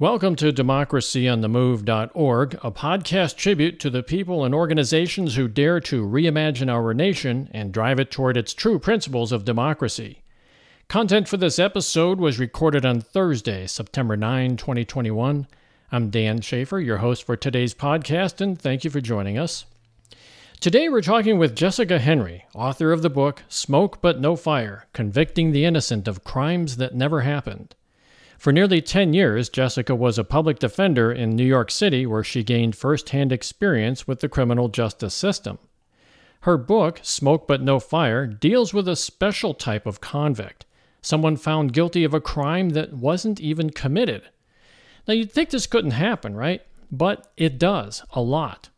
Welcome to democracyonthemove.org, a podcast tribute to the people and organizations who dare to reimagine our nation and drive it toward its true principles of democracy. Content for this episode was recorded on Thursday, September 9, 2021. I'm Dan Schaefer, your host for today's podcast, and thank you for joining us. Today we're talking with Jessica Henry, author of the book Smoke But No Fire Convicting the Innocent of Crimes That Never Happened. For nearly 10 years, Jessica was a public defender in New York City where she gained firsthand experience with the criminal justice system. Her book, Smoke But No Fire, deals with a special type of convict, someone found guilty of a crime that wasn't even committed. Now, you'd think this couldn't happen, right? But it does, a lot.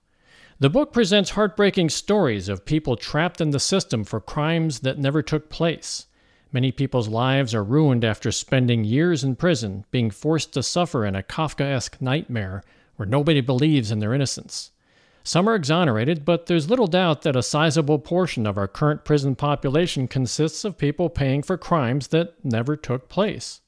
The book presents heartbreaking stories of people trapped in the system for crimes that never took place. Many people's lives are ruined after spending years in prison, being forced to suffer in a Kafkaesque nightmare where nobody believes in their innocence. Some are exonerated, but there's little doubt that a sizable portion of our current prison population consists of people paying for crimes that never took place.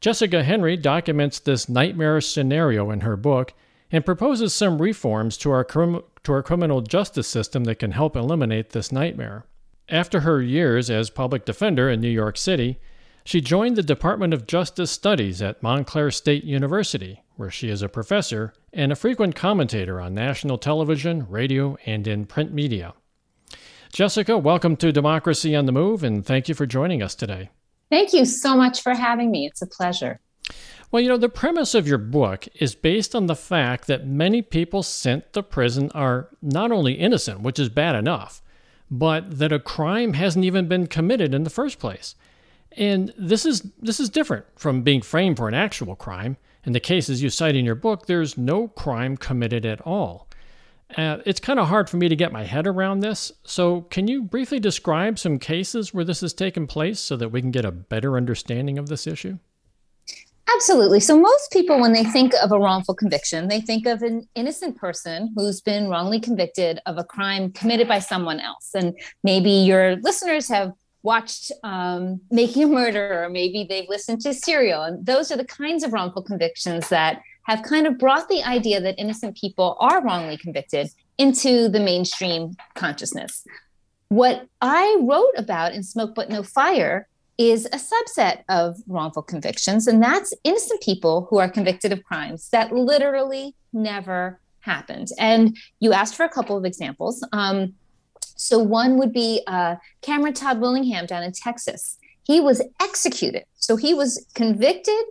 Jessica Henry documents this nightmare scenario in her book and proposes some reforms to our, to our criminal justice system that can help eliminate this nightmare. After her years as public defender in New York City, she joined the Department of Justice Studies at Montclair State University, where she is a professor and a frequent commentator on national television, radio, and in print media. Jessica, welcome to Democracy on the Move, and thank you for joining us today. Thank you so much for having me. It's a pleasure. Well, you know, the premise of your book is based on the fact that many people sent to prison are not only innocent, which is bad enough, but that a crime hasn't even been committed in the first place. And this is this is different from being framed for an actual crime. In the cases you cite in your book, there's no crime committed at all. Uh, it's kind of hard for me to get my head around this. So, can you briefly describe some cases where this has taken place so that we can get a better understanding of this issue? Absolutely. So, most people, when they think of a wrongful conviction, they think of an innocent person who's been wrongly convicted of a crime committed by someone else. And maybe your listeners have watched um, Making a Murder, or maybe they've listened to Serial. And those are the kinds of wrongful convictions that have kind of brought the idea that innocent people are wrongly convicted into the mainstream consciousness. What I wrote about in Smoke But No Fire is a subset of wrongful convictions, and that's innocent people who are convicted of crimes that literally never happened. And you asked for a couple of examples. Um, so one would be uh, Cameron Todd Willingham down in Texas. He was executed. So he was convicted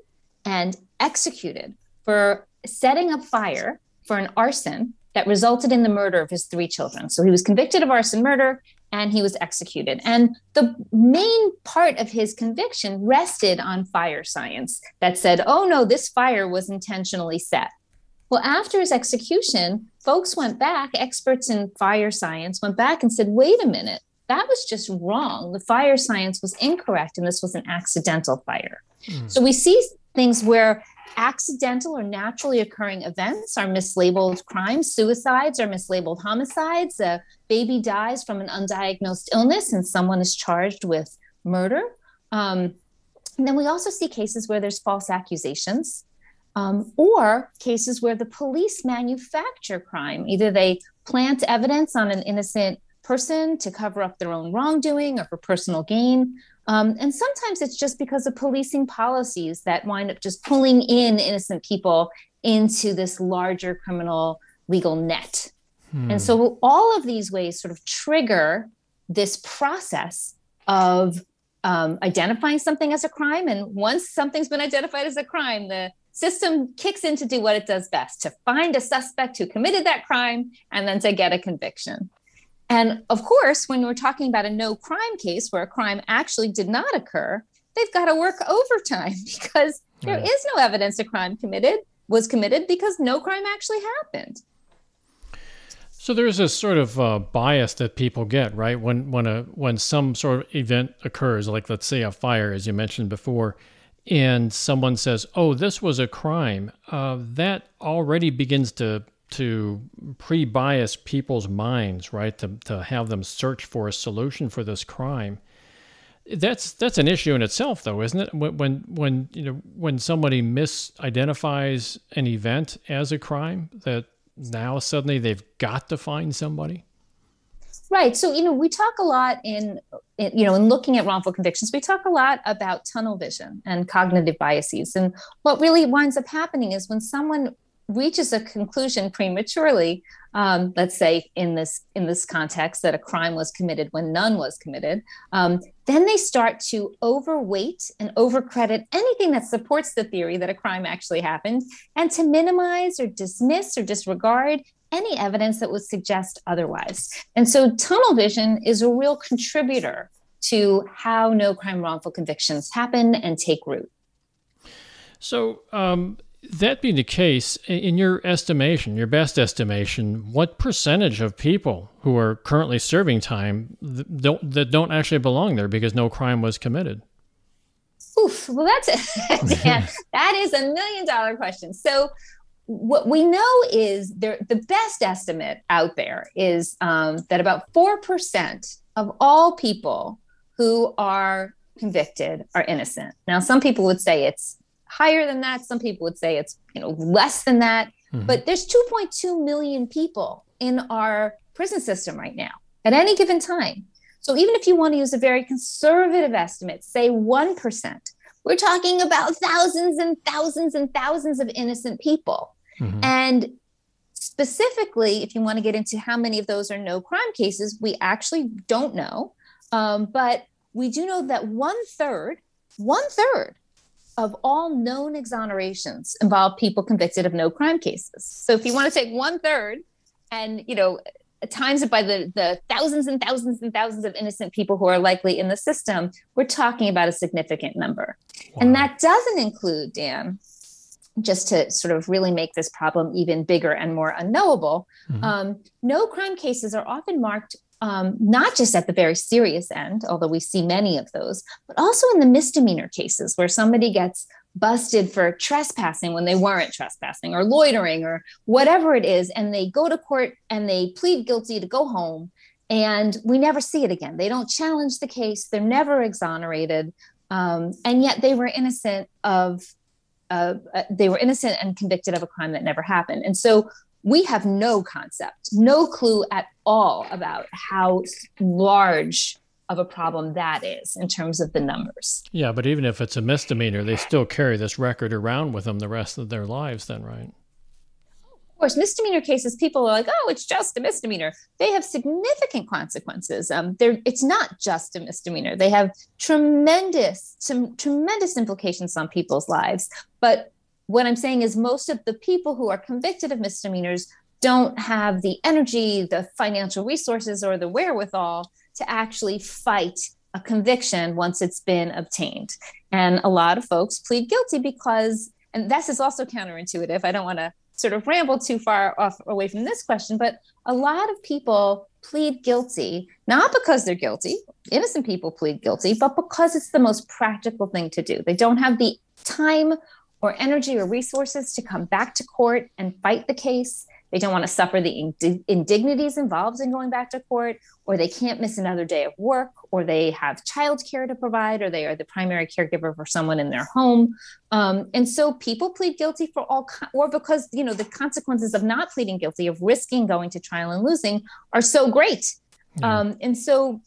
and executed for setting up fire for an arson that resulted in the murder of his three children. So he was convicted of arson murder and he was executed. And the main part of his conviction rested on fire science that said, oh no, this fire was intentionally set. Well, after his execution, folks went back, experts in fire science went back and said, wait a minute, that was just wrong. The fire science was incorrect, and this was an accidental fire. Mm. So we see things where accidental or naturally occurring events are mislabeled crimes. Suicides are mislabeled homicides. A baby dies from an undiagnosed illness and someone is charged with murder. Um, and then we also see cases where there's false accusations um, or cases where the police manufacture crime. Either they plant evidence on an innocent person to cover up their own wrongdoing or for personal gain, um, and sometimes it's just because of policing policies that wind up just pulling in innocent people into this larger criminal legal net. Hmm. And so all of these ways sort of trigger this process of um, identifying something as a crime. And once something's been identified as a crime, the system kicks in to do what it does best to find a suspect who committed that crime and then to get a conviction. And of course, when we're talking about a no crime case where a crime actually did not occur, they've got to work overtime because there right. is no evidence a crime committed was committed because no crime actually happened. So there's this sort of uh, bias that people get, right? When when a when some sort of event occurs, like let's say a fire, as you mentioned before, and someone says, "Oh, this was a crime," uh, that already begins to to pre bias people's minds, right? To, to have them search for a solution for this crime. That's that's an issue in itself, though, isn't it? When when, when you know when somebody misidentifies an event as a crime, that now suddenly they've got to find somebody. Right. So, you know, we talk a lot in, in, you know, in looking at wrongful convictions, we talk a lot about tunnel vision and cognitive biases. And what really winds up happening is when someone reaches a conclusion prematurely, um, let's say in this in this context that a crime was committed when none was committed, um, then they start to overweight and overcredit anything that supports the theory that a crime actually happened, and to minimize or dismiss or disregard any evidence that would suggest otherwise. And so tunnel vision is a real contributor to how no crime wrongful convictions happen and take root. So, um, that being the case, in your estimation, your best estimation, what percentage of people who are currently serving time don't, that don't actually belong there because no crime was committed? Oof, well, that's that is a million dollar question. So, what we know is there the best estimate out there is um, that about 4% of all people who are convicted are innocent now some people would say it's higher than that some people would say it's you know less than that mm-hmm. but there's 2.2 million people in our prison system right now at any given time so even if you want to use a very conservative estimate say 1% we're talking about thousands and thousands and thousands of innocent people. Mm-hmm. And specifically, if you want to get into how many of those are no crime cases, we actually don't know. Um, but we do know that one third, one third of all known exonerations involve people convicted of no crime cases. So if you want to take one third and, you know, times it by the, the thousands and thousands and thousands of innocent people who are likely in the system, we're talking about a significant number. Wow. And that doesn't include, Dan, just to sort of really make this problem even bigger and more unknowable, mm-hmm. um, no crime cases are often marked um, not just at the very serious end, although we see many of those, but also in the misdemeanor cases where somebody gets busted for trespassing when they weren't trespassing or loitering or whatever it is. And they go to court and they plead guilty to go home. And we never see it again. They don't challenge the case, they're never exonerated. Um, and yet they were innocent of, uh, they were innocent and convicted of a crime that never happened. And so we have no concept, no clue at all about how large of a problem that is in terms of the numbers. Yeah, but even if it's a misdemeanor, they still carry this record around with them the rest of their lives, then, right? Of course, misdemeanor cases, people are like, "Oh, it's just a misdemeanor." They have significant consequences. Um, they're it's not just a misdemeanor; they have tremendous, some tremendous implications on people's lives. But what I'm saying is, most of the people who are convicted of misdemeanors don't have the energy, the financial resources, or the wherewithal to actually fight a conviction once it's been obtained. And a lot of folks plead guilty because, and this is also counterintuitive. I don't want to sort of ramble too far off away from this question, but a lot of people plead guilty, not because they're guilty, innocent people plead guilty, but because it's the most practical thing to do. They don't have the time or energy or resources to come back to court and fight the case. They don't want to suffer the indignities involved in going back to court, or they can't miss another day of work, or they have childcare to provide, or they are the primary caregiver for someone in their home. Um, and so people plead guilty for all, or because you know the consequences of not pleading guilty, of risking going to trial and losing, are so great. Yeah. Um, and so,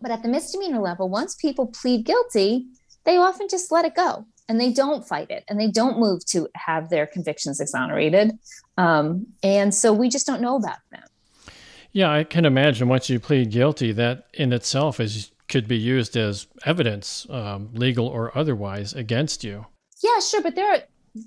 but at the misdemeanor level, once people plead guilty, they often just let it go and they don't fight it and they don't move to have their convictions exonerated. Um, and so we just don't know about them. Yeah, I can imagine once you plead guilty, that in itself is could be used as evidence, um, legal or otherwise, against you. Yeah, sure, but there are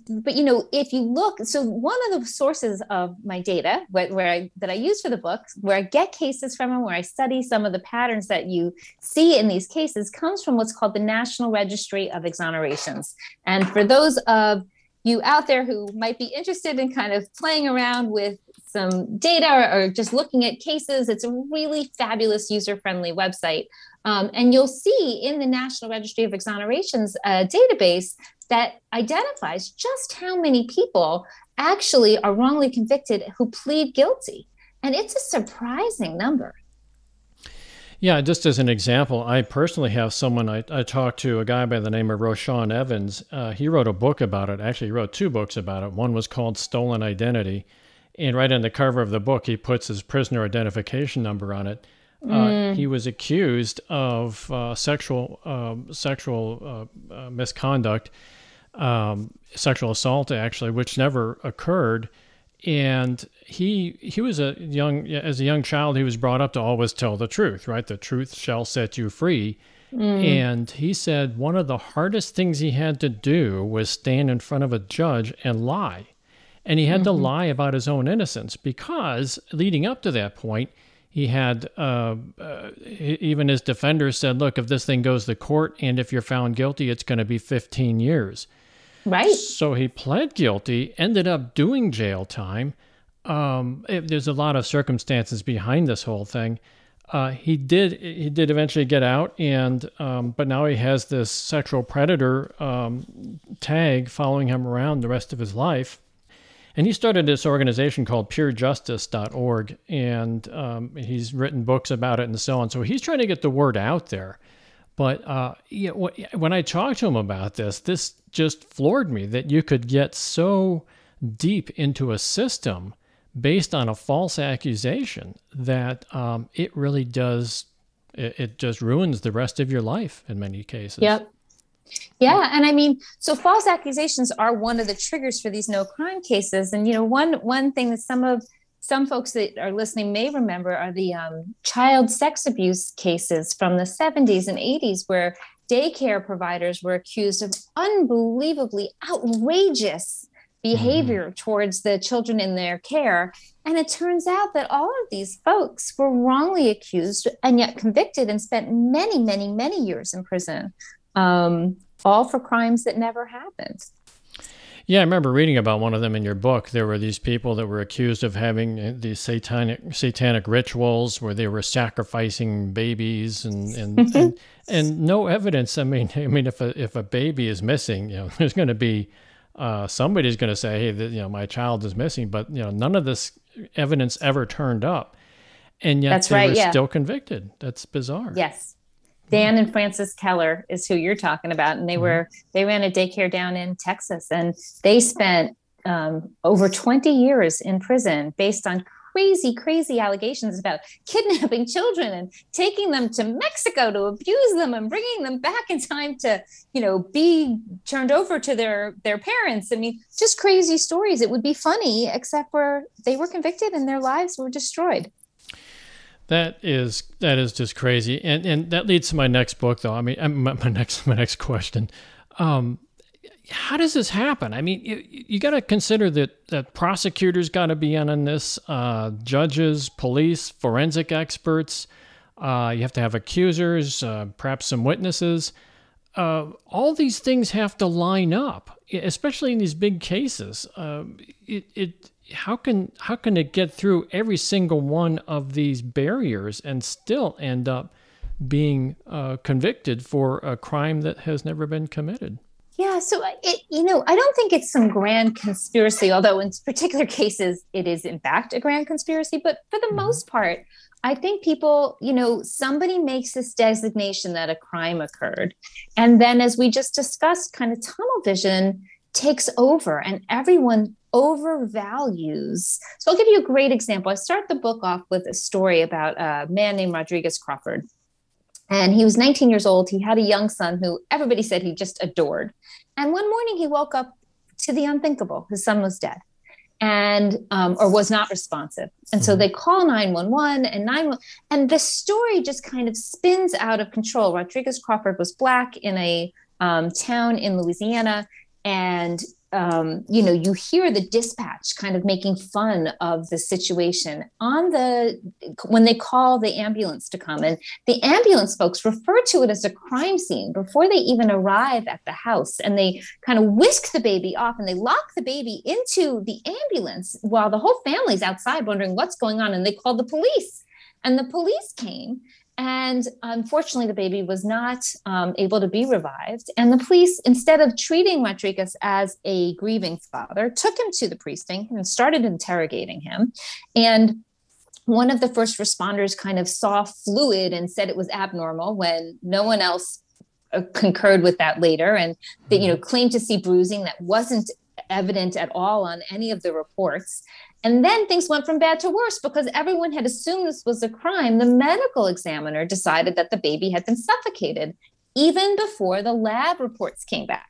but you know if you look so one of the sources of my data where, where, i that i use for the book where i get cases from and where i study some of the patterns that you see in these cases comes from what's called the national registry of exonerations. And for those of you out there who might be interested in kind of playing around with some data or, or just looking at cases it's a really fabulous user friendly website. Um, and you'll see in the National Registry of Exonerations uh, database that identifies just how many people actually are wrongly convicted who plead guilty. And it's a surprising number. Yeah, just as an example, I personally have someone I, I talked to, a guy by the name of Roshan Evans. Uh, he wrote a book about it. Actually, he wrote two books about it. One was called Stolen Identity. And right on the cover of the book, he puts his prisoner identification number on it. Uh, mm. he was accused of uh, sexual um, sexual uh, uh, misconduct, um, sexual assault, actually, which never occurred. And he he was a young as a young child he was brought up to always tell the truth right? The truth shall set you free. Mm. and he said one of the hardest things he had to do was stand in front of a judge and lie. And he had mm-hmm. to lie about his own innocence because leading up to that point he had uh, uh, even his defenders said look if this thing goes to court and if you're found guilty it's going to be 15 years Right. So he pled guilty, ended up doing jail time. Um, it, there's a lot of circumstances behind this whole thing. Uh, he did he did eventually get out, and um, but now he has this sexual predator um, tag following him around the rest of his life. And he started this organization called PureJustice.org, and um, he's written books about it and so on. So he's trying to get the word out there. But uh, when I talked to him about this, this just floored me that you could get so deep into a system based on a false accusation that um, it really does it, it, just ruins the rest of your life in many cases. Yep. Yeah, and I mean, so false accusations are one of the triggers for these no crime cases. And you know, one one thing that some of some folks that are listening may remember are the um, child sex abuse cases from the 70s and 80s, where daycare providers were accused of unbelievably outrageous behavior mm-hmm. towards the children in their care. And it turns out that all of these folks were wrongly accused and yet convicted and spent many, many, many years in prison, um, all for crimes that never happened. Yeah, I remember reading about one of them in your book. There were these people that were accused of having uh, these satanic satanic rituals where they were sacrificing babies and and, and, and no evidence. I mean, I mean, if a if a baby is missing, you know, there's going to be uh, somebody's going to say, hey, the, you know, my child is missing, but you know, none of this evidence ever turned up, and yet That's they right, were yeah. still convicted. That's bizarre. Yes. Dan and Frances Keller is who you're talking about, and they mm-hmm. were they ran a daycare down in Texas, and they spent um, over 20 years in prison based on crazy, crazy allegations about kidnapping children and taking them to Mexico to abuse them and bringing them back in time to, you know, be turned over to their their parents. I mean, just crazy stories. It would be funny, except for they were convicted and their lives were destroyed. That is that is just crazy, and and that leads to my next book, though. I mean, my, my next my next question. Um, how does this happen? I mean, you, you got to consider that that prosecutors got to be in on this, uh, judges, police, forensic experts. Uh, you have to have accusers, uh, perhaps some witnesses. Uh, all these things have to line up, especially in these big cases. Uh, it, it how can how can it get through every single one of these barriers and still end up being uh, convicted for a crime that has never been committed? Yeah, so it, you know, I don't think it's some grand conspiracy, although in particular cases it is in fact a grand conspiracy. But for the mm-hmm. most part, I think people, you know, somebody makes this designation that a crime occurred, and then, as we just discussed, kind of tunnel vision takes over, and everyone overvalues. So I'll give you a great example. I start the book off with a story about a man named Rodricus Crawford. And he was 19 years old. He had a young son who everybody said he just adored. And one morning he woke up to the unthinkable. His son was dead and um, or was not responsive. And so mm-hmm. they call 911 and 911 and the story just kind of spins out of control. Rodricus Crawford was black in a um, town in Louisiana and um, you know, you hear the dispatch kind of making fun of the situation on the when they call the ambulance to come, and the ambulance folks refer to it as a crime scene before they even arrive at the house, and they kind of whisk the baby off and they lock the baby into the ambulance while the whole family's outside wondering what's going on, and they call the police, and the police came and unfortunately, the baby was not um, able to be revived. And the police, instead of treating Rodricus as a grieving father, took him to the precinct and started interrogating him. And one of the first responders kind of saw fluid and said it was abnormal when no one else uh, concurred with that later and that you know mm-hmm. claimed to see bruising that wasn't evident at all on any of the reports and then things went from bad to worse because everyone had assumed this was a crime the medical examiner decided that the baby had been suffocated even before the lab reports came back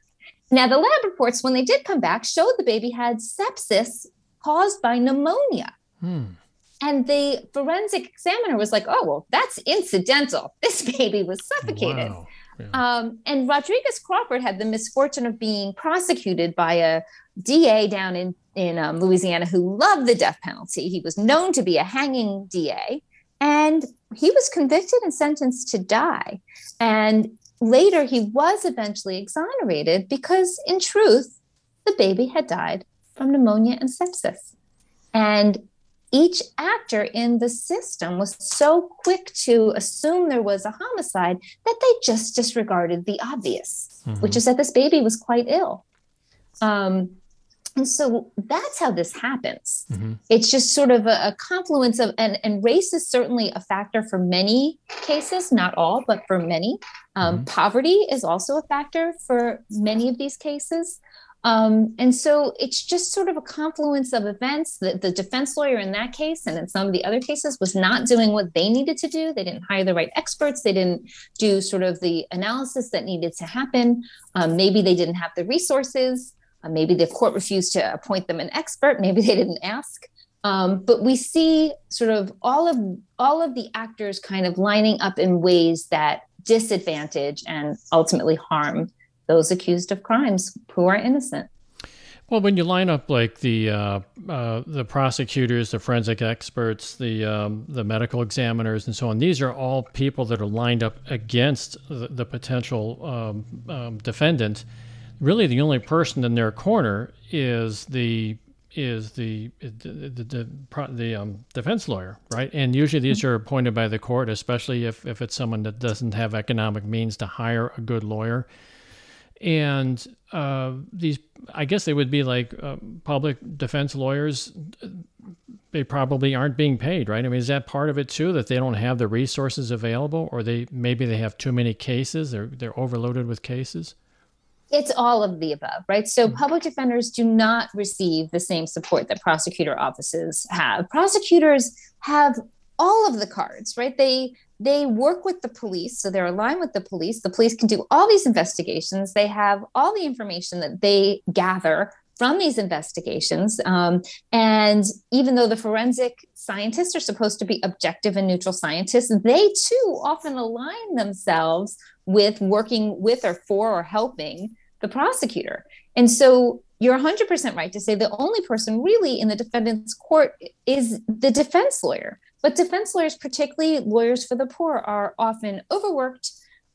now the lab reports when they did come back showed the baby had sepsis caused by pneumonia hmm. And the forensic examiner was like, oh, well, that's incidental. This baby was suffocated. Wow. Yeah. Um, and Rodricus Crawford had the misfortune of being prosecuted by a DA down in, in um, Louisiana who loved the death penalty. He was known to be a hanging DA, and he was convicted and sentenced to die. And later, he was eventually exonerated because, in truth, the baby had died from pneumonia and sepsis. And each actor in the system was so quick to assume there was a homicide that they just disregarded the obvious, mm-hmm. which is that this baby was quite ill. Um, and so that's how this happens. Mm-hmm. It's just sort of a, a confluence of, and, and, race is certainly a factor for many cases, not all, but for many. Um, mm-hmm. Poverty is also a factor for many of these cases. Um, and so it's just sort of a confluence of events that the defense lawyer in that case and in some of the other cases was not doing what they needed to do. They didn't hire the right experts. They didn't do sort of the analysis that needed to happen. Um, maybe they didn't have the resources. Uh, maybe the court refused to appoint them an expert. Maybe they didn't ask. Um, but we see sort of all of all of the actors kind of lining up in ways that disadvantage and ultimately harm those accused of crimes who are innocent. Well, when you line up like the uh, uh, the prosecutors, the forensic experts, the um, the medical examiners, and so on, these are all people that are lined up against the, the potential um, um, defendant. Really, the only person in their corner is the is the the the, the, the um, defense lawyer, right? And usually these mm-hmm. are appointed by the court, especially if, if it's someone that doesn't have economic means to hire a good lawyer and uh, these i guess they would be like uh, public defense lawyers they probably aren't being paid right i mean is that part of it too that they don't have the resources available or they maybe they have too many cases they're they're overloaded with cases it's all of the above right? So mm-hmm. public defenders do not receive the same support that prosecutor offices have. Prosecutors have all of the cards right? They they work with the police so they're aligned with the police. The police can do all these investigations. They have all the information that they gather from these investigations. Um, and even though the forensic scientists are supposed to be objective and neutral scientists they too often align themselves with working with or for or helping the prosecutor and so you're 100% right to say the only person really in the defendant's court is the defense lawyer but defense lawyers, particularly lawyers for the poor, are often overworked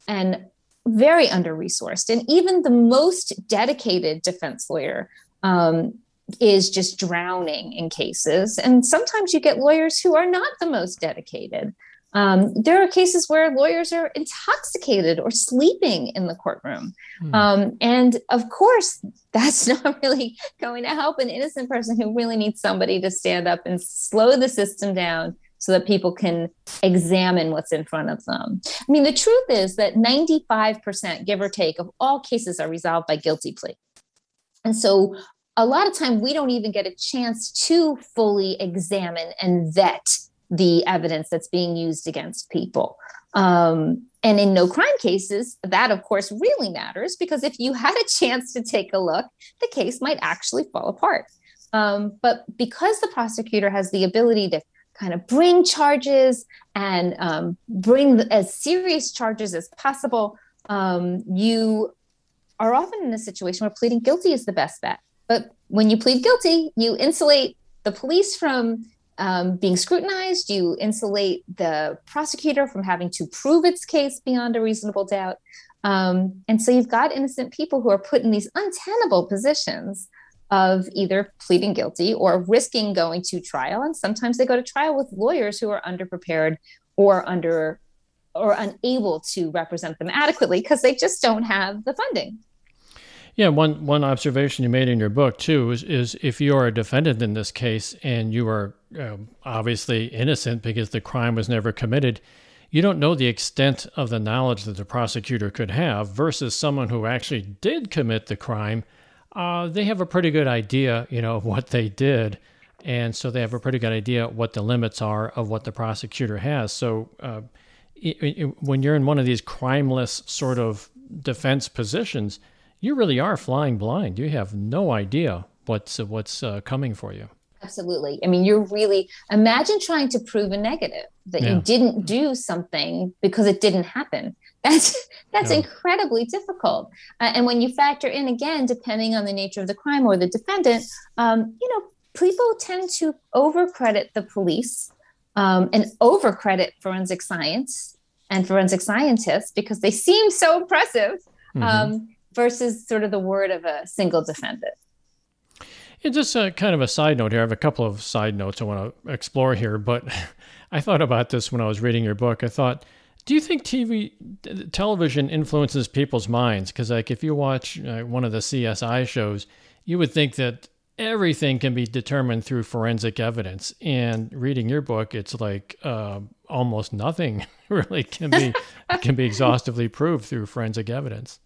and very under resourced. And even the most dedicated defense lawyer um, is just drowning in cases. And sometimes you get lawyers who are not the most dedicated. Um, there are cases where lawyers are intoxicated or sleeping in the courtroom. Hmm. Um, and of course, that's not really going to help an innocent person who really needs somebody to stand up and slow the system down so that people can examine what's in front of them. I mean, the truth is that 95%, give or take, of all cases are resolved by guilty plea. And so a lot of time we don't even get a chance to fully examine and vet the evidence that's being used against people. Um, and in no crime cases, that of course really matters because if you had a chance to take a look, the case might actually fall apart. Um, but because the prosecutor has the ability to kind of bring charges and um, bring as serious charges as possible, um, you are often in a situation where pleading guilty is the best bet. But when you plead guilty, you insulate the police from um, being scrutinized, you insulate the prosecutor from having to prove its case beyond a reasonable doubt. Um, and so you've got innocent people who are put in these untenable positions of either pleading guilty or risking going to trial. And sometimes they go to trial with lawyers who are underprepared or under or unable to represent them adequately because they just don't have the funding. Yeah, one one observation you made in your book too is, is if you are a defendant in this case and you are um, obviously innocent because the crime was never committed, you don't know the extent of the knowledge that the prosecutor could have versus someone who actually did commit the crime. Uh, they have a pretty good idea, you know, of what they did, and so they have a pretty good idea what the limits are of what the prosecutor has. So uh, it, it, when you're in one of these crimeless sort of defense positions you really are flying blind. You have no idea what's uh, what's uh, coming for you. Absolutely. I mean, you're really imagine trying to prove a negative that yeah. you didn't do something because it didn't happen. That's that's yeah. incredibly difficult. Uh, and when you factor in again, depending on the nature of the crime or the defendant, um, you know, people tend to overcredit the police um, and overcredit forensic science and forensic scientists because they seem so impressive. Mm-hmm. Um, versus sort of the word of a single defendant. And just a, kind of a side note here. I have a couple of side notes I want to explore here, but I thought about this when I was reading your book. I thought, do you think TV television influences people's minds? Because like if you watch uh, one of the CSI shows, you would think that everything can be determined through forensic evidence. And reading your book, it's like uh, almost nothing really can be can be exhaustively proved through forensic evidence.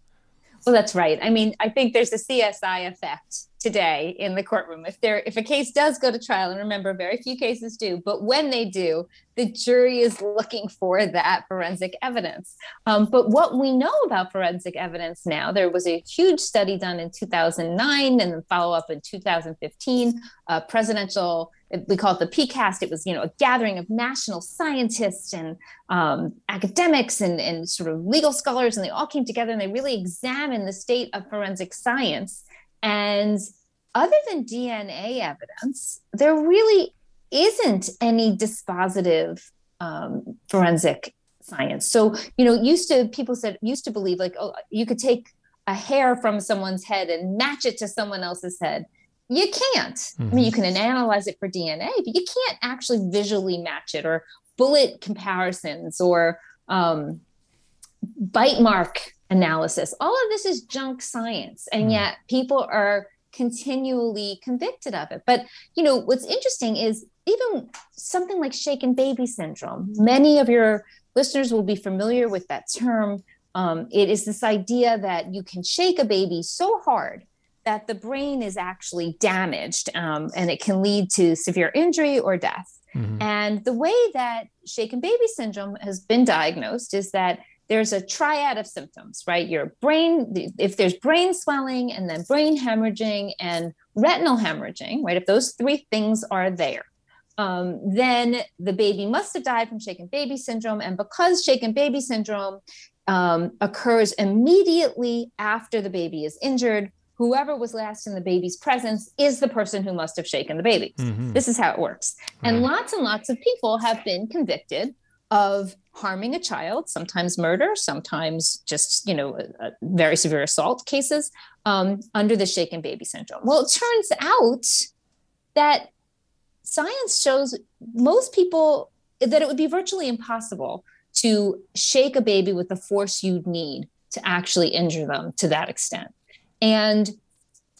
Well, that's right. I mean, I think there's a CSI effect today in the courtroom. If there, if a case does go to trial, and remember, very few cases do, but when they do, the jury is looking for that forensic evidence. Um, but what we know about forensic evidence now, there was a huge study done in 2009 and then follow up in 2015, uh, presidential we call it the PCAST. It was, you know, a gathering of national scientists and um, academics and, and sort of legal scholars, and they all came together and they really examined the state of forensic science. And other than DNA evidence, there really isn't any dispositive um, forensic science. So, you know, used to people said used to believe like, oh, you could take a hair from someone's head and match it to someone else's head you can't. Mm-hmm. I mean, you mm-hmm. can analyze it for DNA, but you can't actually visually match it or bullet comparisons or um, bite mark analysis. All of this is junk science, and mm. yet people are continually convicted of it. But you know, what's interesting is even something like shaken baby syndrome. Many of your listeners will be familiar with that term. Um, it is this idea that you can shake a baby so hard that the brain is actually damaged um, and it can lead to severe injury or death. Mm-hmm. And the way that shaken baby syndrome has been diagnosed is that there's a triad of symptoms, right? Your brain, if there's brain swelling and then brain hemorrhaging and retinal hemorrhaging, right? If those three things are there, um, then the baby must have died from shaken baby syndrome. And because shaken baby syndrome um, occurs immediately after the baby is injured, whoever was last in the baby's presence is the person who must have shaken the baby. Mm-hmm. This is how it works. And lots and lots of people have been convicted of harming a child, sometimes murder, sometimes just, you know, a, a very severe assault cases um, under the shaken baby syndrome. Well, it turns out that science shows most people that it would be virtually impossible to shake a baby with the force you'd need to actually injure them to that extent and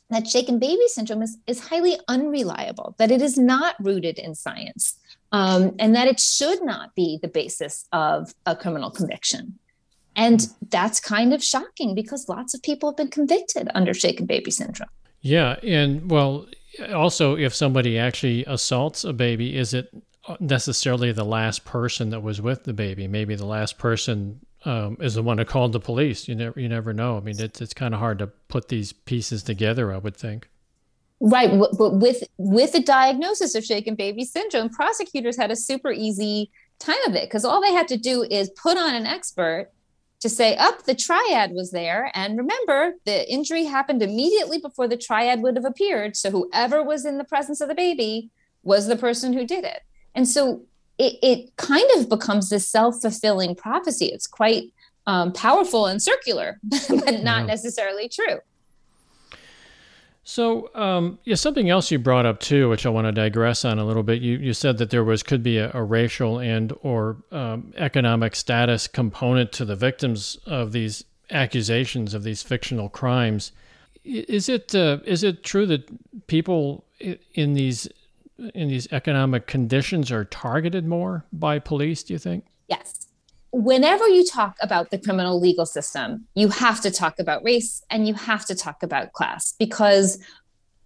that shaken baby syndrome is, is highly unreliable, that it is not rooted in science, um, and that it should not be the basis of a criminal conviction. And that's kind of shocking because lots of people have been convicted under shaken baby syndrome. Yeah. And well, also, if somebody actually assaults a baby, is it necessarily the last person that was with the baby? Maybe the last person um, is the one who called the police. You never, you never know. I mean, it's it's kind of hard to put these pieces together. I would think. Right, but with with the diagnosis of shaken baby syndrome, prosecutors had a super easy time of it because all they had to do is put on an expert to say, up oh, the triad was there. And remember, the injury happened immediately before the triad would have appeared. So whoever was in the presence of the baby was the person who did it. And so it, it kind of becomes this self-fulfilling prophecy it's quite um, powerful and circular but not yeah. necessarily true so, um, yeah, something else you brought up too, which I want to digress on a little bit. You you said that there was could be a, a racial and or um, economic status component to the victims of these accusations of these fictional crimes. is it uh, is it true that people in these in these economic conditions are targeted more by police? Do you think? Yes. Whenever you talk about the criminal legal system, you have to talk about race and you have to talk about class because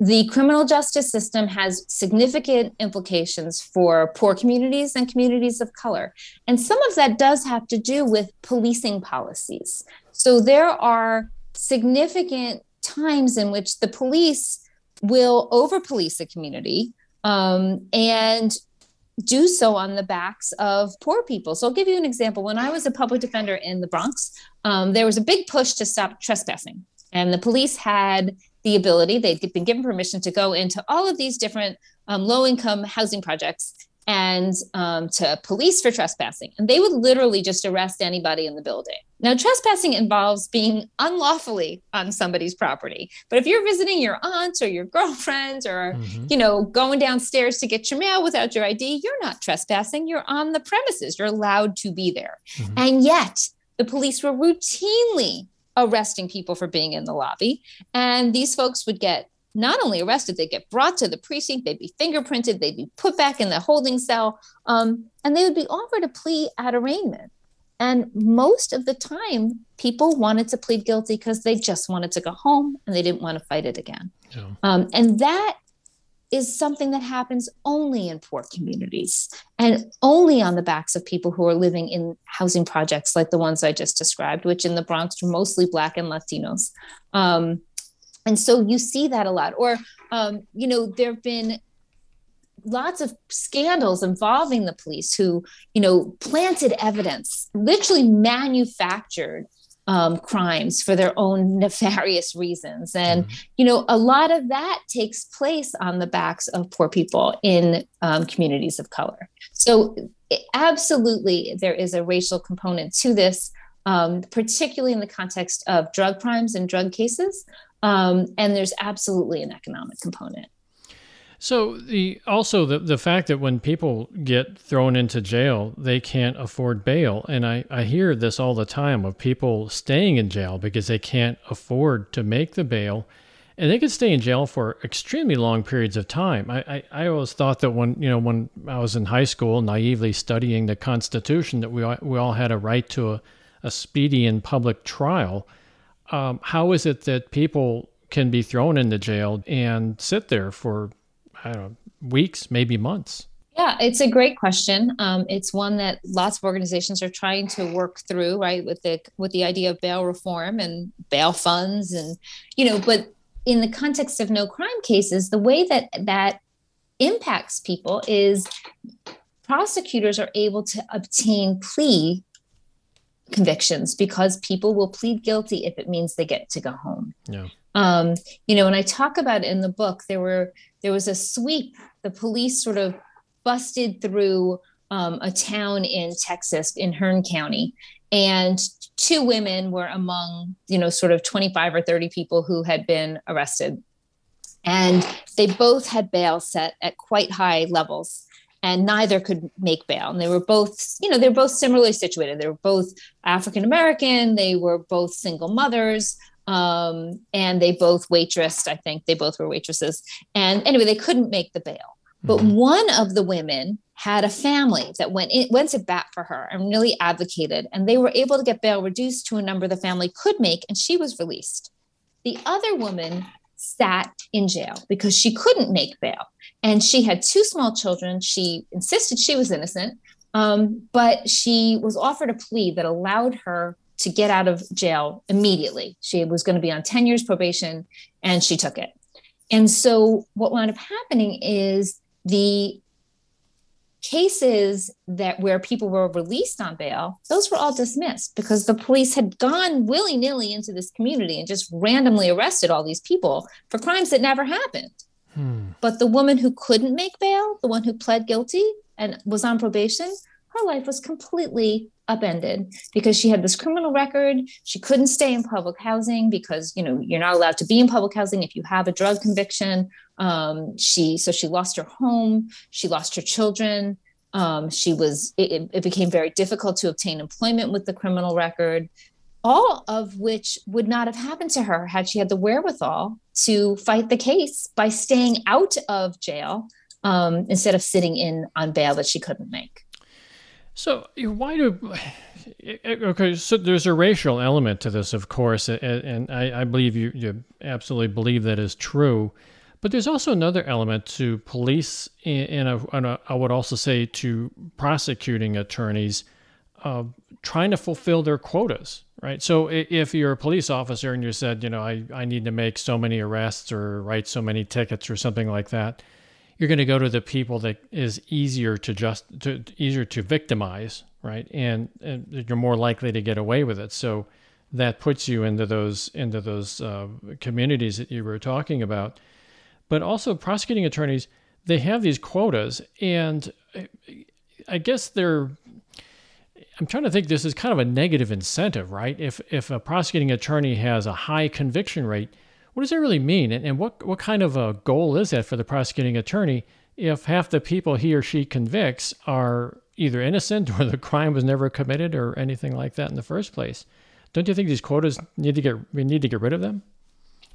the criminal justice system has significant implications for poor communities and communities of color. And some of that does have to do with policing policies. So there are significant times in which the police will over police a community um, and do so on the backs of poor people. So I'll give you an example. When I was a public defender in the Bronx, um, there was a big push to stop trespassing. And the police had the ability, they'd been given permission to go into all of these different um, low income housing projects and um, to police for trespassing. And they would literally just arrest anybody in the building. Now, trespassing involves being unlawfully on somebody's property. But if you're visiting your aunt or your girlfriend or, mm-hmm. you know, going downstairs to get your mail without your ID, you're not trespassing. You're on the premises. You're allowed to be there. Mm-hmm. And yet, the police were routinely arresting people for being in the lobby. And these folks would get not only arrested, they'd get brought to the precinct, they'd be fingerprinted, they'd be put back in the holding cell, um, and they would be offered a plea at arraignment. And most of the time, people wanted to plead guilty because they just wanted to go home and they didn't want to fight it again. Yeah. Um, and that is something that happens only in poor communities and only on the backs of people who are living in housing projects like the ones I just described, which in the Bronx were mostly Black and Latinos. Um, and so you see that a lot. Or, um, you know, there have been lots of scandals involving the police who, you know, planted evidence, literally manufactured um, crimes for their own nefarious reasons. And, mm-hmm. you know, a lot of that takes place on the backs of poor people in um, communities of color. So, absolutely, there is a racial component to this, um, particularly in the context of drug crimes and drug cases. Um, and there's absolutely an economic component. So the also the the fact that when people get thrown into jail, they can't afford bail, and I I hear this all the time of people staying in jail because they can't afford to make the bail, and they could stay in jail for extremely long periods of time. I I, I always thought that when you know when I was in high school, naively studying the Constitution, that we all, we all had a right to a, a speedy and public trial. Um, how is it that people can be thrown into jail and sit there for I don't know, weeks, maybe months? Yeah, it's a great question. Um, it's one that lots of organizations are trying to work through, right, with the with the idea of bail reform and bail funds, and you know, but in the context of no crime cases, the way that that impacts people is prosecutors are able to obtain plea convictions because people will plead guilty if it means they get to go home. Yeah. Um, you know, and I talk about in the book, there were there was a sweep. The police sort of busted through um, a town in Texas, in Hearne County, and two women were among, you know, sort of 25 or 30 people who had been arrested. And they both had bail set at quite high levels and neither could make bail. And they were both, you know, they were both similarly situated. They were both African American. They were both single mothers um, and they both waitressed. I think they both were waitresses. And anyway, they couldn't make the bail. But mm-hmm. one of the women had a family that went in, went to bat for her and really advocated, and they were able to get bail reduced to a number the family could make, and she was released. The other woman sat in jail because she couldn't make bail, and she had two small children. She insisted she was innocent, um, but she was offered a plea that allowed her to get out of jail immediately. She was going to be on 10 years probation and she took it. And so what wound up happening is the cases that where people were released on bail, those were all dismissed because the police had gone willy-nilly into this community and just randomly arrested all these people for crimes that never happened. Hmm. But the woman who couldn't make bail, the one who pled guilty and was on probation, her life was completely upended because she had this criminal record. She couldn't stay in public housing because you know you're not allowed to be in public housing if you have a drug conviction. Um, she so she lost her home. She lost her children. Um, she was it, it became very difficult to obtain employment with the criminal record. all of which would not have happened to her had she had the wherewithal to fight the case by staying out of jail um, instead of sitting in on bail that she couldn't make. So why do okay? So there's a racial element to this, of course, and I, I believe you you absolutely believe that is true. But there's also another element to police, and I would also say to prosecuting attorneys uh, trying to fulfill their quotas, right? So if you're a police officer and you said, you know, I, I need to make so many arrests or write so many tickets or something like that, you're going to go to the people that is easier to just to easier to victimize, right? And, and you're more likely to get away with it. So that puts you into those into those uh, communities that you were talking about. But also prosecuting attorneys, they have these quotas, and I guess they're I'm trying to think this is kind of a negative incentive, right? If if a prosecuting attorney has a high conviction rate, what does that really mean? And, and what what kind of a goal is that for the prosecuting attorney if half the people he or she convicts are either innocent or the crime was never committed or anything like that in the first place? Don't you think these quotas need to get we need to get rid of them?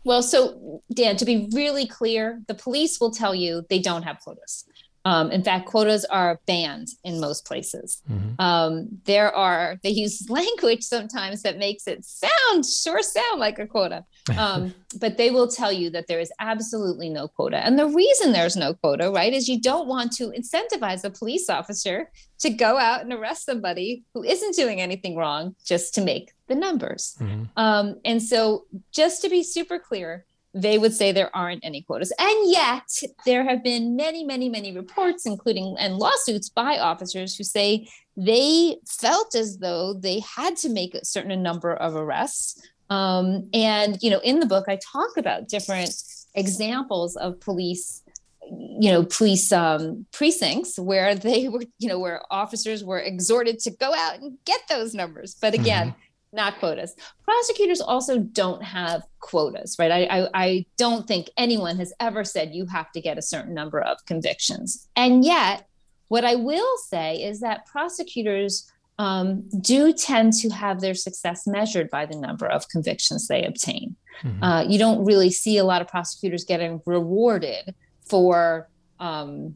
Well, so Dan, to be really clear, the police will tell you they don't have quotas. Um, in fact, quotas are banned in most places. Mm-hmm. Um, there are, they use language sometimes that makes it sound, sure sound like a quota. Um, but they will tell you that there is absolutely no quota. And the reason there's no quota, right, is you don't want to incentivize a police officer to go out and arrest somebody who isn't doing anything wrong just to make the numbers. Mm-hmm. Um, and so, just to be super clear, they would say there aren't any quotas. And yet, there have been many, many, many reports, including and lawsuits by officers who say they felt as though they had to make a certain number of arrests. Um, and, you know, in the book, I talk about different examples of police you know police um, precincts where they were you know where officers were exhorted to go out and get those numbers but again mm-hmm not quotas. Prosecutors also don't have quotas, right? I, I, I, don't think anyone has ever said you have to get a certain number of convictions. And yet, what I will say is that prosecutors um, do tend to have their success measured by the number of convictions they obtain. Mm-hmm. Uh, you don't really see a lot of prosecutors getting rewarded for um,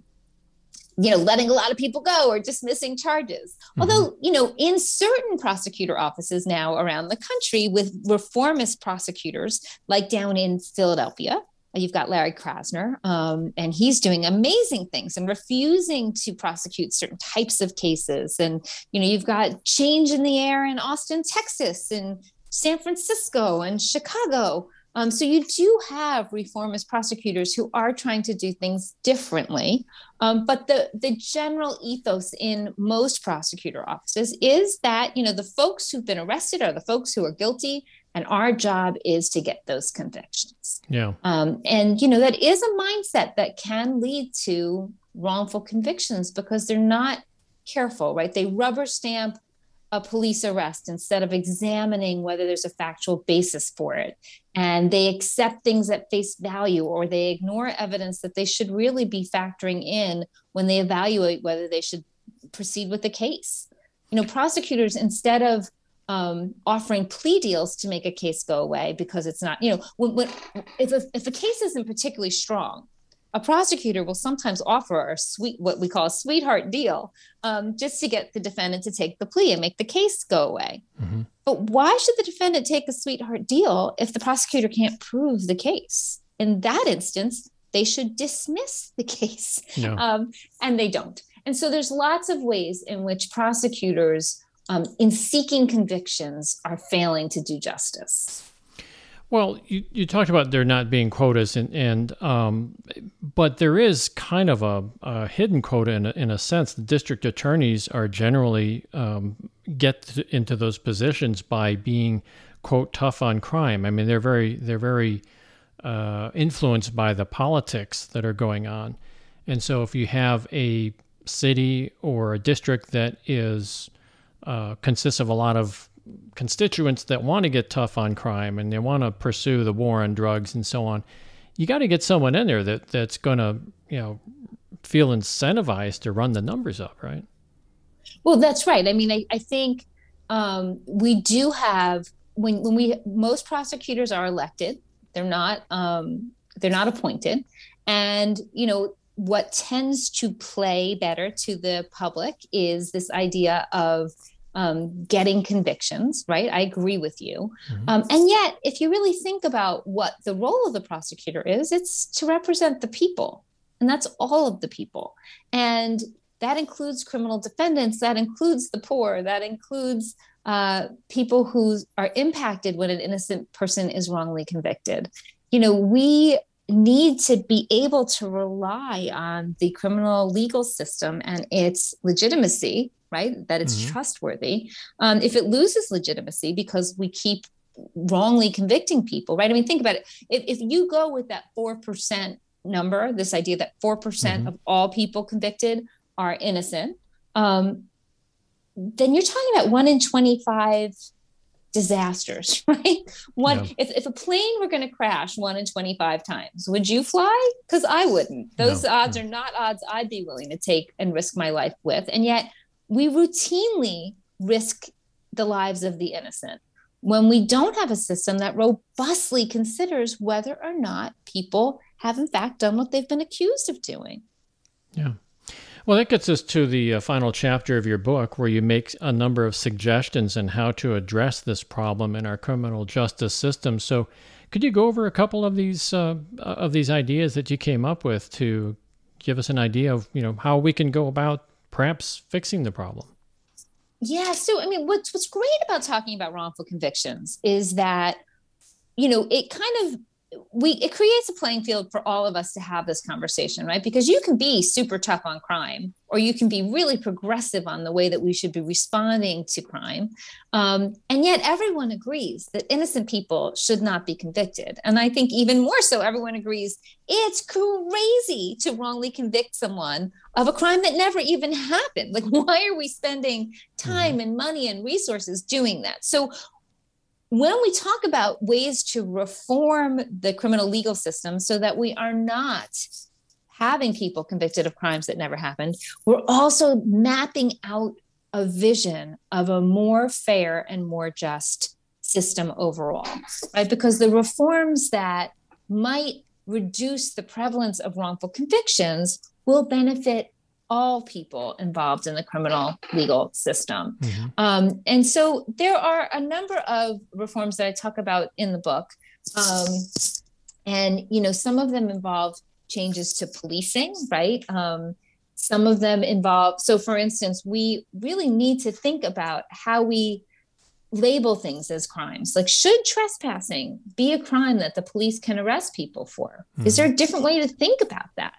you know letting a lot of people go or dismissing charges. Mm-hmm. although you know in certain prosecutor offices now around the country with reformist prosecutors like down in philadelphia you've got larry krasner um, and he's doing amazing things and refusing to prosecute certain types of cases. And you know you've got change in the air in austin texas and san francisco and chicago um, so you do have reformist prosecutors who are trying to do things differently. Um, but the, the general ethos in most prosecutor offices is that, you know, the folks who've been arrested are the folks who are guilty and our job is to get those convictions. Yeah. Um, and, you know, that is a mindset that can lead to wrongful convictions because they're not careful, right? They rubber stamp a police arrest instead of examining whether there's a factual basis for it. And they accept things at face value or they ignore evidence that they should really be factoring in when they evaluate whether they should proceed with the case. You know, prosecutors, instead of um, offering plea deals to make a case go away because it's not, you know, when, when, if, a, if a case isn't particularly strong, a prosecutor will sometimes offer a sweet, what we call a sweetheart deal, um, just to get the defendant to take the plea and make the case go away. Mm-hmm. But why should the defendant take a sweetheart deal if the prosecutor can't prove the case? In that instance, they should dismiss the case, no. um, and they don't. And so there's lots of ways in which prosecutors, um, in seeking convictions, are failing to do justice. Well, you, you talked about there not being quotas, and, and um, but there is kind of a, a hidden quota in a, in a sense. The district attorneys are generally um, get to, into those positions by being quote tough on crime. I mean, they're very they're very uh, influenced by the politics that are going on, and so if you have a city or a district that is uh, consists of a lot of constituents that want to get tough on crime and they want to pursue the war on drugs and so on, you got to get someone in there that that's going to you know feel incentivized to run the numbers up, right? Well, that's right. I mean, I, I think um, we do have when when we most prosecutors are elected, they're not um, they're not appointed, and you know what tends to play better to the public is this idea of um, getting convictions, right? I agree with you. Mm-hmm. Um, and yet, if you really think about what the role of the prosecutor is, it's to represent the people, and that's all of the people. And that includes criminal defendants, that includes the poor, that includes uh, people who are impacted when an innocent person is wrongly convicted. You know, we need to be able to rely on the criminal legal system and its legitimacy right? That it's mm-hmm. trustworthy. Um, if it loses legitimacy because we keep wrongly convicting people, right? I mean, think about it. If, if you go with that 4% number, this idea that 4% mm hmm of all people convicted are innocent, um, then you're talking about one in 25 disasters, right? One, yeah. if, if a plane were going to crash one in 25 times, would you fly? Because I wouldn't. Those no. odds are not odds I'd be willing to take and risk my life with. And yet, we routinely risk the lives of the innocent when we don't have a system that robustly considers whether or not people have in fact done what they've been accused of doing. Yeah. Well, that gets us to the uh, final chapter of your book, where you make a number of suggestions on how to address this problem in our criminal justice system. So, could you go over a couple of these uh, of these ideas that you came up with to give us an idea of you know how we can go about perhaps fixing the problem. Yeah. So, I mean, what's what's great about talking about wrongful convictions is that, you know, it kind of we it creates a playing field for all of us to have this conversation right because you can be super tough on crime or you can be really progressive on the way that we should be responding to crime um, and yet everyone agrees that innocent people should not be convicted and i think even more so everyone agrees it's crazy to wrongly convict someone of a crime that never even happened like why are we spending time mm-hmm. and money and resources doing that so when we talk about ways to reform the criminal legal system so that we are not having people convicted of crimes that never happened, we're also mapping out a vision of a more fair and more just system overall, right? Because the reforms that might reduce the prevalence of wrongful convictions will benefit all people involved in the criminal legal system. Mm-hmm. Um, and so there are a number of reforms that I talk about in the book. Um, and, you know, some of them involve changes to policing, right? Um, some of them involve, so for instance, we really need to think about how we label things as crimes. Like, should trespassing be a crime that the police can arrest people for? Mm-hmm. Is there a different way to think about that?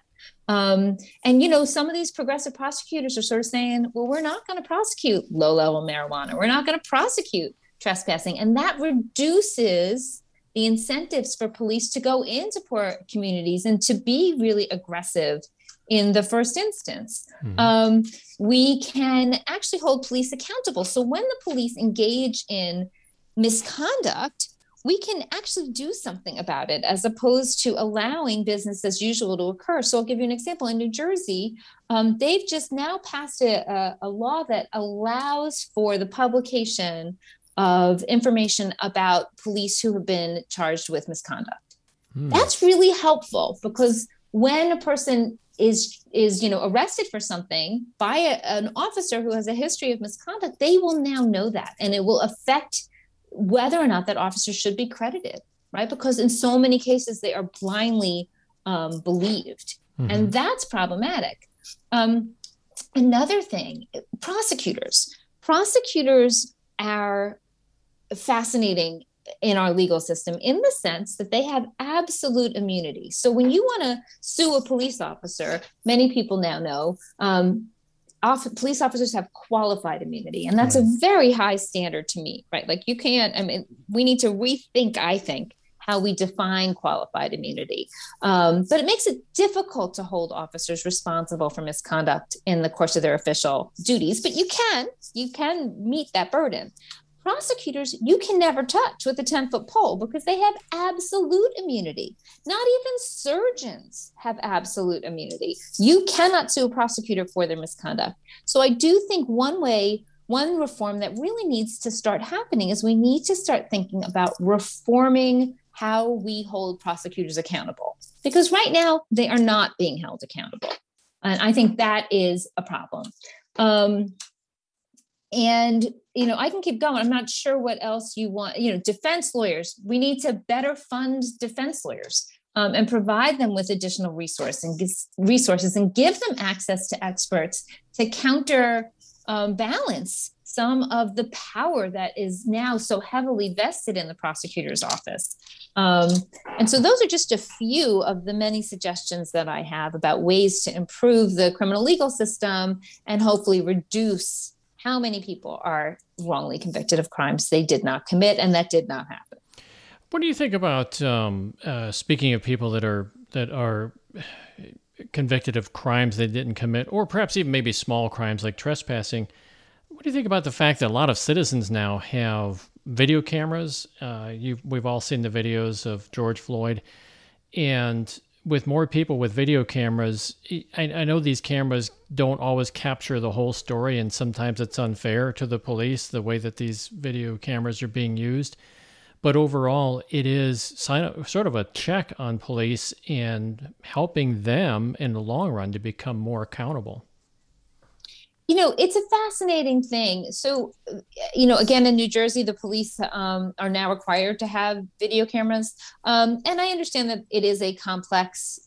Um, and you know, some of these progressive prosecutors are sort of saying, well, we're not going to prosecute low level marijuana. We're not going to prosecute trespassing. And that reduces the incentives for police to go into poor communities and to be really aggressive in the first instance. Mm-hmm. Um, we can actually hold police accountable. So when the police engage in misconduct, we can actually do something about it as opposed to allowing business as usual to occur. So I'll give you an example. In New Jersey, um, they've just now passed a, a, a law that allows for the publication of information about police who have been charged with misconduct. Hmm. That's really helpful because when a person is is you know arrested for something by a, an officer who has a history of misconduct, they will now know that, and it will affect whether or not that officer should be credited, right? Because in so many cases, they are blindly um, believed. Mm-hmm. And that's problematic. Um, another thing prosecutors. Prosecutors are fascinating in our legal system in the sense that they have absolute immunity. So when you want to sue a police officer, many people now know um, off, police officers have qualified immunity and that's a very high standard to meet right? Like you can't i mean we need to rethink i think how we define qualified immunity. Um, but it makes it difficult to hold officers responsible for misconduct in the course of their official duties but you can you can meet that burden prosecutors you can never touch with a 10 foot pole because they have absolute immunity. Not even surgeons have absolute immunity. You cannot sue a prosecutor for their misconduct. So I do think one way one reform that really needs to start happening is we need to start thinking about reforming how we hold prosecutors accountable because right now they are not being held accountable and i think that is a problem um, and you know i can keep going i'm not sure what else you want you know defense lawyers we need to better fund defense lawyers um, and provide them with additional resource and resources and give them access to experts to counter um, balance some of the power that is now so heavily vested in the prosecutor's office. Um, and so, those are just a few of the many suggestions that I have about ways to improve the criminal legal system and hopefully reduce how many people are wrongly convicted of crimes they did not commit and that did not happen. What do you think about um, uh, speaking of people that are that are convicted of crimes they didn't commit, or perhaps even maybe small crimes like trespassing? What do you think about the fact that a lot of citizens now have video cameras? Uh, we've all seen the videos of George Floyd, and with more people with video cameras, I, I, know these cameras don't always capture the whole story, and sometimes it's unfair to the police the way that these video cameras are being used. But overall, it is sort of a check on police and helping them in the long run to become more accountable you know it's a fascinating thing so you know again in new jersey the police um, are now required to have video cameras um, and i understand that it is a complex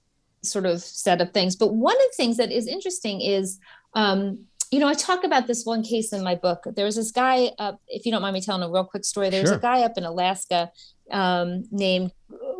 sort of set of things but one of the things that is interesting is um, you know i talk about this one case in my book there was this guy up if you don't mind me telling a real quick story there was sure. a guy up in alaska um, named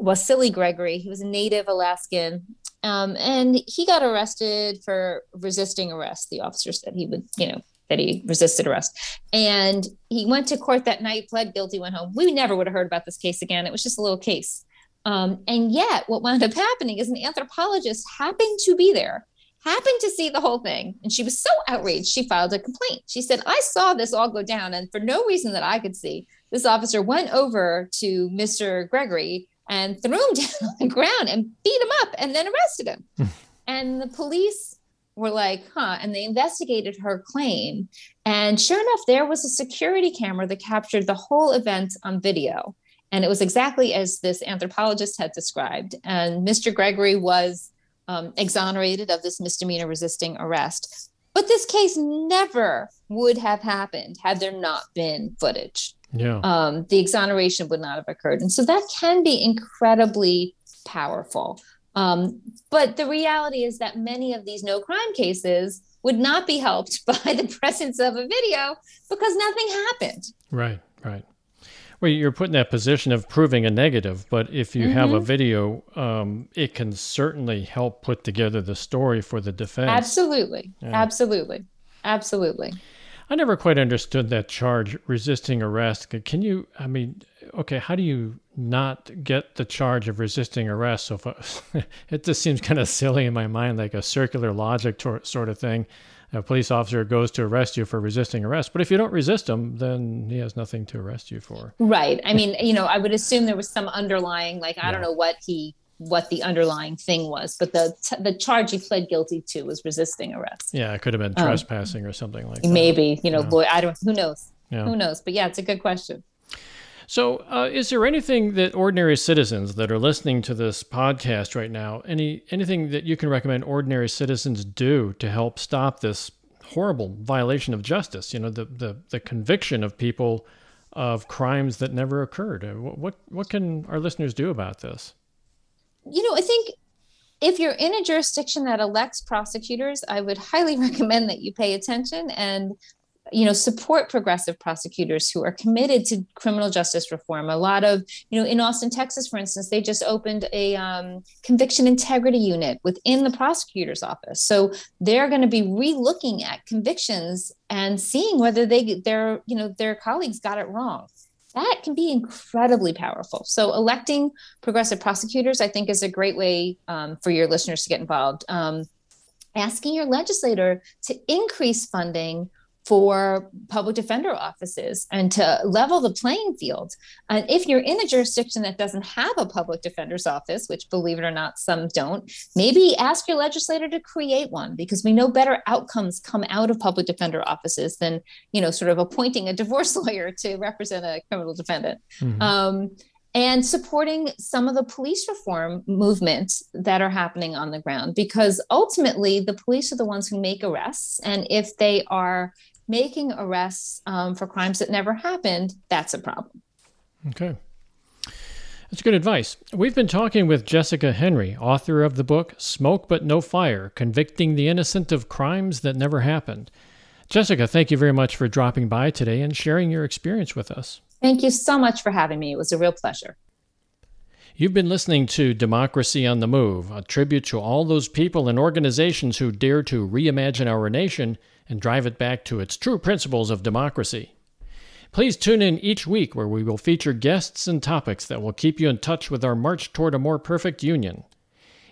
Wasily Gregory. He was a native Alaskan um, and he got arrested for resisting arrest. The officer said he would, you know, that he resisted arrest. And he went to court that night, pled guilty, went home. We never would have heard about this case again. It was just a little case. Um, and yet, what wound up happening is an anthropologist happened to be there, happened to see the whole thing. And she was so outraged, she filed a complaint. She said, I saw this all go down. And for no reason that I could see, this officer went over to Mr. Gregory and threw him down on the ground and beat him up and then arrested him. and the police were like, huh, and they investigated her claim. And sure enough, there was a security camera that captured the whole event on video. And it was exactly as this anthropologist had described. And Mr. Gregory was um, exonerated of this misdemeanor resisting arrest. But this case never would have happened had there not been footage yeah. um, the exoneration would not have occurred. And so that can be incredibly powerful. Um, but the reality is that many of these no crime cases would not be helped by the presence of a video because nothing happened. Right, right. Well, you're put in that position of proving a negative, but if you mm-hmm. have a mm-hmm. video, um, it can certainly help put together the story for the defense. Absolutely, yeah. absolutely, absolutely. I never quite understood that charge, resisting arrest. Can you, I mean, okay, how do you not get the charge of resisting arrest? So it just seems kind of silly in my mind, like a circular logic to, sort of thing. A police officer goes to arrest you for resisting arrest, but if you don't resist him, then he has nothing to arrest you for. Right. I mean, you know, I would assume there was some underlying, like, I yeah. don't know what he what the underlying thing was, but the the charge he pled guilty to was resisting arrest. Yeah, it could have been um, trespassing um, or something like that. Maybe you know, yeah. boy, I don't. Who knows? Yeah. Who knows? But yeah, it's a good question. So, uh, is there anything that ordinary citizens that are listening to this podcast right now, any anything that you can recommend ordinary citizens do to help stop this horrible violation of justice? You know, the the, the conviction of people of crimes that never occurred. Uh, what what can our listeners do about this? You know, I think if you're in a jurisdiction that elects prosecutors, I would highly recommend that you pay attention and you know support progressive prosecutors who are committed to criminal justice reform. A lot of you know in austin texas for instance they just opened a um, conviction integrity unit within the prosecutor's office. So they're going to be re-looking at convictions and seeing whether they their you know their colleagues got it wrong that can be incredibly powerful. So, electing progressive prosecutors, I think, is a great way um, for your listeners to get involved. Um, asking your legislator to increase funding for public defender offices and to level the playing field. And if you're in a jurisdiction that doesn't have a public defender's office, which believe it or not, some don't, maybe ask your legislator to create one because we know better outcomes come out of public defender offices than, you know, sort of appointing a divorce lawyer to represent a criminal defendant. Mm-hmm. Um, and supporting some of the police reform movements that are happening on the ground because ultimately the police are the ones who make arrests and if they are making arrests um, for crimes that never happened that's a problem okay that's good advice. We've been talking with Jessica Henry, author of the book Smoke But No Fire Convicting the Innocent of Crimes That Never Happened. Jessica, thank you very much for dropping by today and sharing your experience with us. Thank you so much for having me. It was a real pleasure. You've been listening to Democracy on the Move, a tribute to all those people and organizations who dare to reimagine our nation and drive it back to its true principles of democracy. Please tune in each week where we will feature guests and topics that will keep you in touch with our march toward a more perfect union.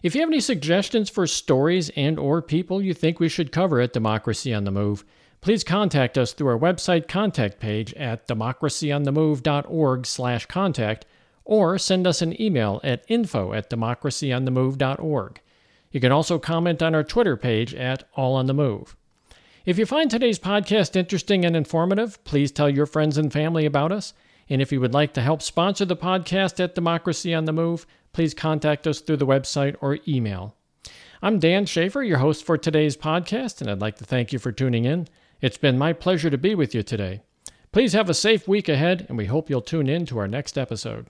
If you have any suggestions for stories and or people you think we should cover at Democracy on the Move, please contact us through our website contact page at democracyonthemove.org/contact or send us an email at info at democracyonthemove.org. You can also comment on our Twitter page at All on the Move. If you find today's podcast interesting and informative, please tell your friends and family about us. And if you would like to help sponsor the podcast at Democracy on the Move, please contact us through the website or email. I'm Dan Schaefer, your host for today's podcast, and I'd like to thank you for tuning in. It's been my pleasure to be with you today. Please have a safe week ahead, and we hope you'll tune in to our next episode.